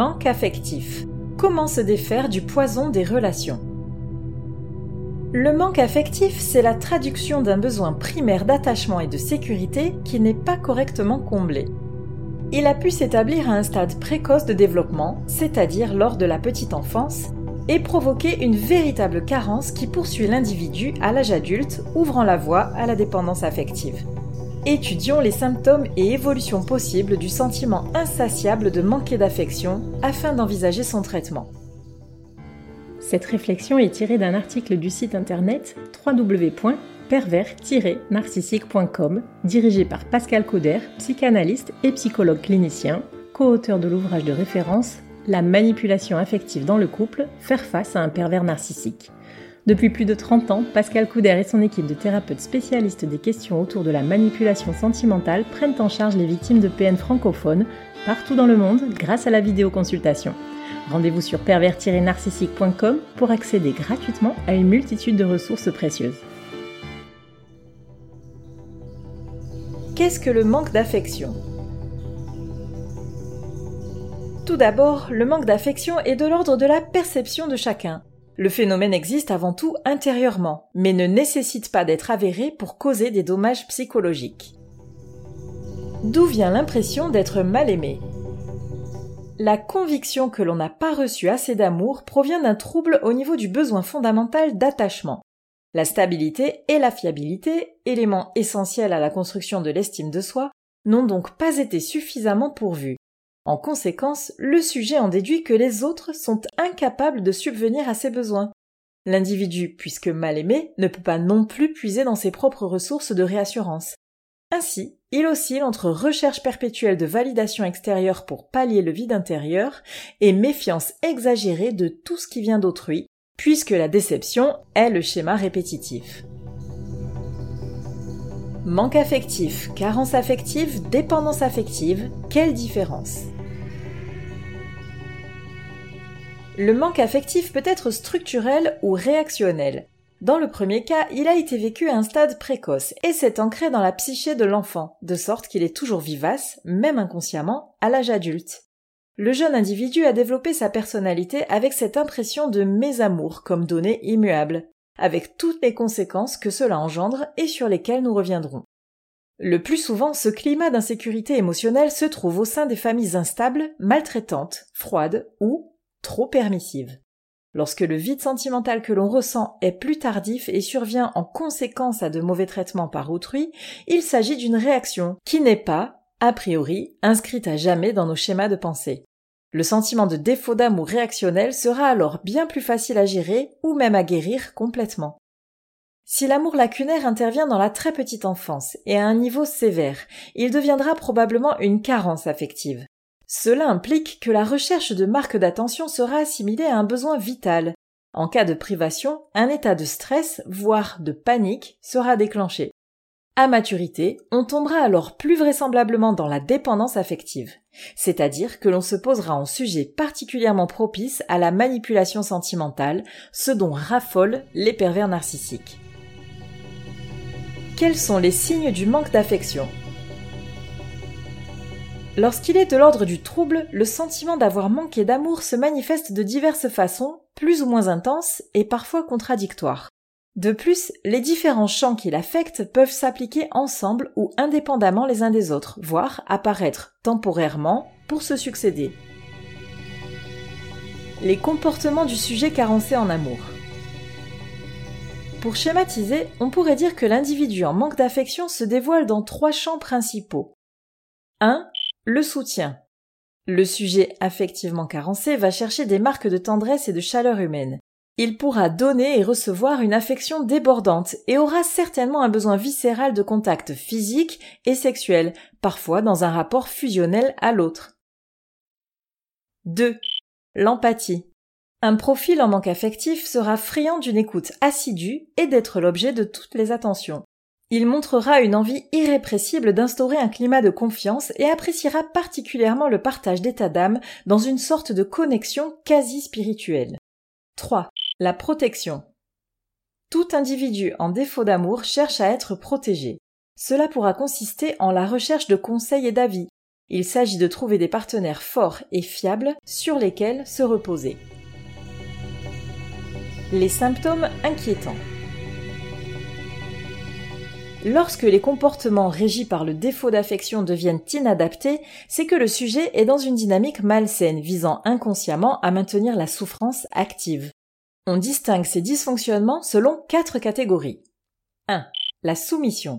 Manque affectif. Comment se défaire du poison des relations? Le manque affectif, c'est la traduction d'un besoin primaire d'attachement et de sécurité qui n'est pas correctement comblé. Il a pu s'établir à un stade précoce de développement, c'est-à-dire lors de la petite enfance, et provoquer une véritable carence qui poursuit l'individu à l'âge adulte, ouvrant la voie à la dépendance affective. Étudions les symptômes et évolutions possibles du sentiment insatiable de manquer d'affection afin d'envisager son traitement. Cette réflexion est tirée d'un article du site internet www.pervers-narcissique.com dirigé par Pascal Cauder, psychanalyste et psychologue clinicien, co-auteur de l'ouvrage de référence La manipulation affective dans le couple, faire face à un pervers narcissique. Depuis plus de 30 ans, Pascal Couder et son équipe de thérapeutes spécialistes des questions autour de la manipulation sentimentale prennent en charge les victimes de PN francophones partout dans le monde grâce à la vidéoconsultation. Rendez-vous sur pervers-narcissique.com pour accéder gratuitement à une multitude de ressources précieuses. Qu'est-ce que le manque d'affection? Tout d'abord, le manque d'affection est de l'ordre de la perception de chacun. Le phénomène existe avant tout intérieurement, mais ne nécessite pas d'être avéré pour causer des dommages psychologiques. D'où vient l'impression d'être mal aimé? La conviction que l'on n'a pas reçu assez d'amour provient d'un trouble au niveau du besoin fondamental d'attachement. La stabilité et la fiabilité, éléments essentiels à la construction de l'estime de soi, n'ont donc pas été suffisamment pourvus. En conséquence, le sujet en déduit que les autres sont incapables de subvenir à ses besoins. L'individu, puisque mal aimé, ne peut pas non plus puiser dans ses propres ressources de réassurance. Ainsi, il oscille entre recherche perpétuelle de validation extérieure pour pallier le vide intérieur et méfiance exagérée de tout ce qui vient d'autrui, puisque la déception est le schéma répétitif. Manque affectif, carence affective, dépendance affective, quelle différence? Le manque affectif peut être structurel ou réactionnel. Dans le premier cas, il a été vécu à un stade précoce et s'est ancré dans la psyché de l'enfant, de sorte qu'il est toujours vivace, même inconsciemment, à l'âge adulte. Le jeune individu a développé sa personnalité avec cette impression de mésamour comme donnée immuable, avec toutes les conséquences que cela engendre et sur lesquelles nous reviendrons. Le plus souvent, ce climat d'insécurité émotionnelle se trouve au sein des familles instables, maltraitantes, froides ou trop permissives. Lorsque le vide sentimental que l'on ressent est plus tardif et survient en conséquence à de mauvais traitements par autrui, il s'agit d'une réaction qui n'est pas, a priori, inscrite à jamais dans nos schémas de pensée. Le sentiment de défaut d'amour réactionnel sera alors bien plus facile à gérer ou même à guérir complètement. Si l'amour lacunaire intervient dans la très petite enfance et à un niveau sévère, il deviendra probablement une carence affective. Cela implique que la recherche de marques d'attention sera assimilée à un besoin vital. En cas de privation, un état de stress, voire de panique, sera déclenché. À maturité, on tombera alors plus vraisemblablement dans la dépendance affective, c'est-à-dire que l'on se posera en sujet particulièrement propice à la manipulation sentimentale, ce dont raffolent les pervers narcissiques. Quels sont les signes du manque d'affection? Lorsqu'il est de l'ordre du trouble, le sentiment d'avoir manqué d'amour se manifeste de diverses façons, plus ou moins intenses et parfois contradictoires. De plus, les différents champs qui l'affectent peuvent s'appliquer ensemble ou indépendamment les uns des autres, voire apparaître temporairement pour se succéder. Les comportements du sujet carencé en amour. Pour schématiser, on pourrait dire que l'individu en manque d'affection se dévoile dans trois champs principaux. 1. Le soutien. Le sujet affectivement carencé va chercher des marques de tendresse et de chaleur humaine. Il pourra donner et recevoir une affection débordante et aura certainement un besoin viscéral de contact physique et sexuel, parfois dans un rapport fusionnel à l'autre. 2. L'empathie. Un profil en manque affectif sera friand d'une écoute assidue et d'être l'objet de toutes les attentions. Il montrera une envie irrépressible d'instaurer un climat de confiance et appréciera particulièrement le partage d'état d'âme dans une sorte de connexion quasi spirituelle. 3. La protection. Tout individu en défaut d'amour cherche à être protégé. Cela pourra consister en la recherche de conseils et d'avis. Il s'agit de trouver des partenaires forts et fiables sur lesquels se reposer. Les symptômes inquiétants. Lorsque les comportements régis par le défaut d'affection deviennent inadaptés, c'est que le sujet est dans une dynamique malsaine visant inconsciemment à maintenir la souffrance active. On distingue ces dysfonctionnements selon quatre catégories. 1. La soumission.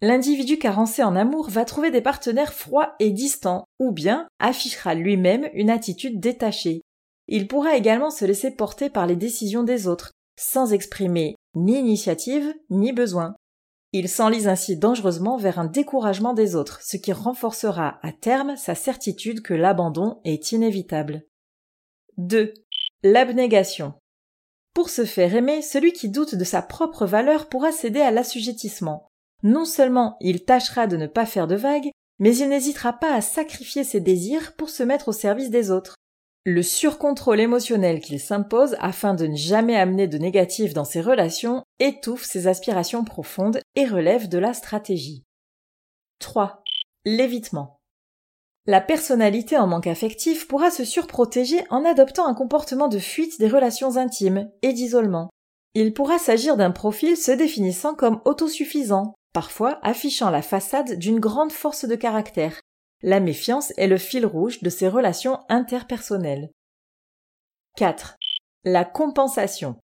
L'individu carencé en amour va trouver des partenaires froids et distants, ou bien affichera lui-même une attitude détachée. Il pourra également se laisser porter par les décisions des autres, sans exprimer ni initiative ni besoin. Il s'enlise ainsi dangereusement vers un découragement des autres, ce qui renforcera à terme sa certitude que l'abandon est inévitable. 2. L'abnégation. Pour se faire aimer, celui qui doute de sa propre valeur pourra céder à l'assujettissement. Non seulement il tâchera de ne pas faire de vagues, mais il n'hésitera pas à sacrifier ses désirs pour se mettre au service des autres. Le surcontrôle émotionnel qu'il s'impose afin de ne jamais amener de négatif dans ses relations étouffe ses aspirations profondes et relève de la stratégie. 3. L'évitement. La personnalité en manque affectif pourra se surprotéger en adoptant un comportement de fuite des relations intimes et d'isolement. Il pourra s'agir d'un profil se définissant comme autosuffisant, parfois affichant la façade d'une grande force de caractère, la méfiance est le fil rouge de ses relations interpersonnelles. 4. La compensation.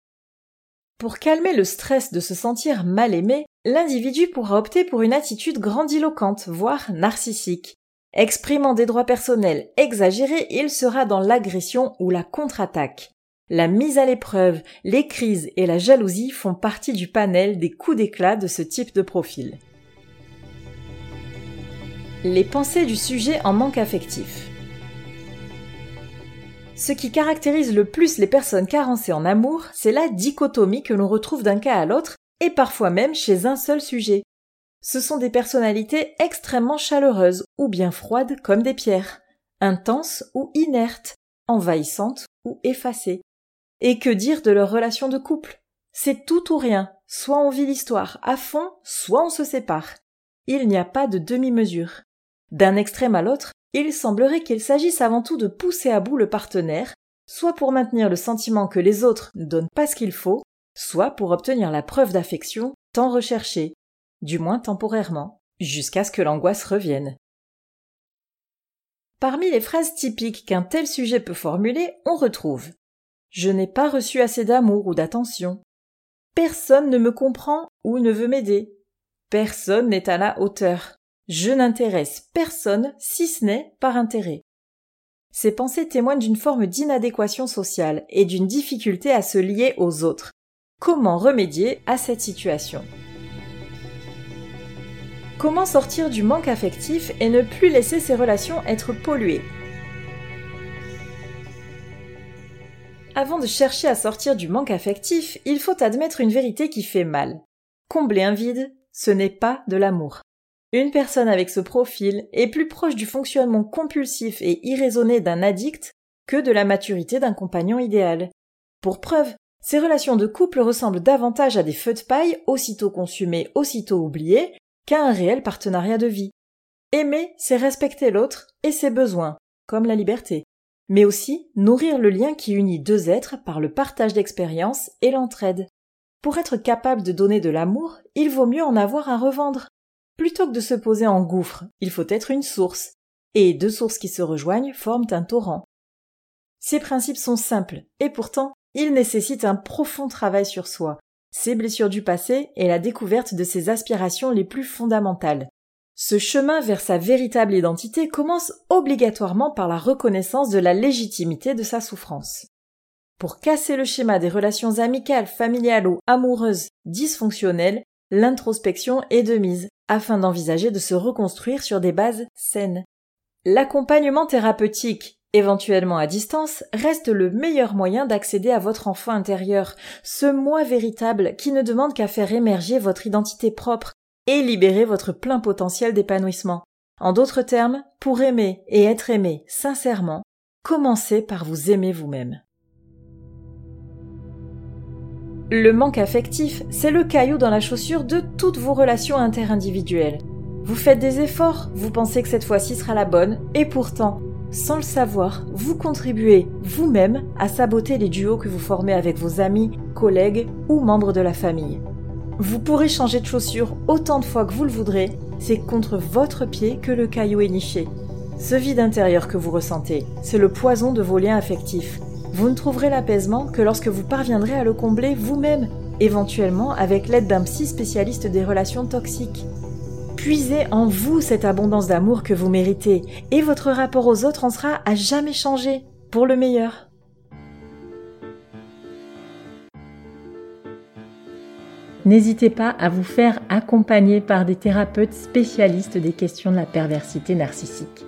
Pour calmer le stress de se sentir mal aimé, l'individu pourra opter pour une attitude grandiloquente, voire narcissique. Exprimant des droits personnels exagérés, il sera dans l'agression ou la contre-attaque. La mise à l'épreuve, les crises et la jalousie font partie du panel des coups d'éclat de ce type de profil. Les pensées du sujet en manque affectif. Ce qui caractérise le plus les personnes carencées en amour, c'est la dichotomie que l'on retrouve d'un cas à l'autre et parfois même chez un seul sujet. Ce sont des personnalités extrêmement chaleureuses ou bien froides comme des pierres, intenses ou inertes, envahissantes ou effacées. Et que dire de leur relation de couple? C'est tout ou rien, soit on vit l'histoire à fond, soit on se sépare. Il n'y a pas de demi-mesure. D'un extrême à l'autre, il semblerait qu'il s'agisse avant tout de pousser à bout le partenaire, soit pour maintenir le sentiment que les autres ne donnent pas ce qu'il faut, soit pour obtenir la preuve d'affection tant recherchée, du moins temporairement, jusqu'à ce que l'angoisse revienne. Parmi les phrases typiques qu'un tel sujet peut formuler, on retrouve Je n'ai pas reçu assez d'amour ou d'attention. Personne ne me comprend ou ne veut m'aider. Personne n'est à la hauteur. Je n'intéresse personne si ce n'est par intérêt. Ces pensées témoignent d'une forme d'inadéquation sociale et d'une difficulté à se lier aux autres. Comment remédier à cette situation? Comment sortir du manque affectif et ne plus laisser ses relations être polluées Avant de chercher à sortir du manque affectif, il faut admettre une vérité qui fait mal. Combler un vide, ce n'est pas de l'amour. Une personne avec ce profil est plus proche du fonctionnement compulsif et irraisonné d'un addict que de la maturité d'un compagnon idéal. Pour preuve, ces relations de couple ressemblent davantage à des feux de paille aussitôt consumés, aussitôt oubliés, qu'à un réel partenariat de vie. Aimer, c'est respecter l'autre et ses besoins, comme la liberté, mais aussi nourrir le lien qui unit deux êtres par le partage d'expériences et l'entraide. Pour être capable de donner de l'amour, il vaut mieux en avoir à revendre. Plutôt que de se poser en gouffre, il faut être une source, et deux sources qui se rejoignent forment un torrent. Ces principes sont simples, et pourtant, ils nécessitent un profond travail sur soi, ses blessures du passé et la découverte de ses aspirations les plus fondamentales. Ce chemin vers sa véritable identité commence obligatoirement par la reconnaissance de la légitimité de sa souffrance. Pour casser le schéma des relations amicales, familiales ou amoureuses dysfonctionnelles, l'introspection est de mise, afin d'envisager de se reconstruire sur des bases saines. L'accompagnement thérapeutique, éventuellement à distance, reste le meilleur moyen d'accéder à votre enfant intérieur, ce moi véritable qui ne demande qu'à faire émerger votre identité propre et libérer votre plein potentiel d'épanouissement. En d'autres termes, pour aimer et être aimé sincèrement, commencez par vous aimer vous-même. Le manque affectif, c'est le caillou dans la chaussure de toutes vos relations interindividuelles. Vous faites des efforts, vous pensez que cette fois-ci sera la bonne, et pourtant, sans le savoir, vous contribuez vous-même à saboter les duos que vous formez avec vos amis, collègues ou membres de la famille. Vous pourrez changer de chaussure autant de fois que vous le voudrez, c'est contre votre pied que le caillou est niché. Ce vide intérieur que vous ressentez, c'est le poison de vos liens affectifs. Vous ne trouverez l'apaisement que lorsque vous parviendrez à le combler vous-même, éventuellement avec l'aide d'un psy spécialiste des relations toxiques. Puisez en vous cette abondance d'amour que vous méritez, et votre rapport aux autres en sera à jamais changé, pour le meilleur. N'hésitez pas à vous faire accompagner par des thérapeutes spécialistes des questions de la perversité narcissique.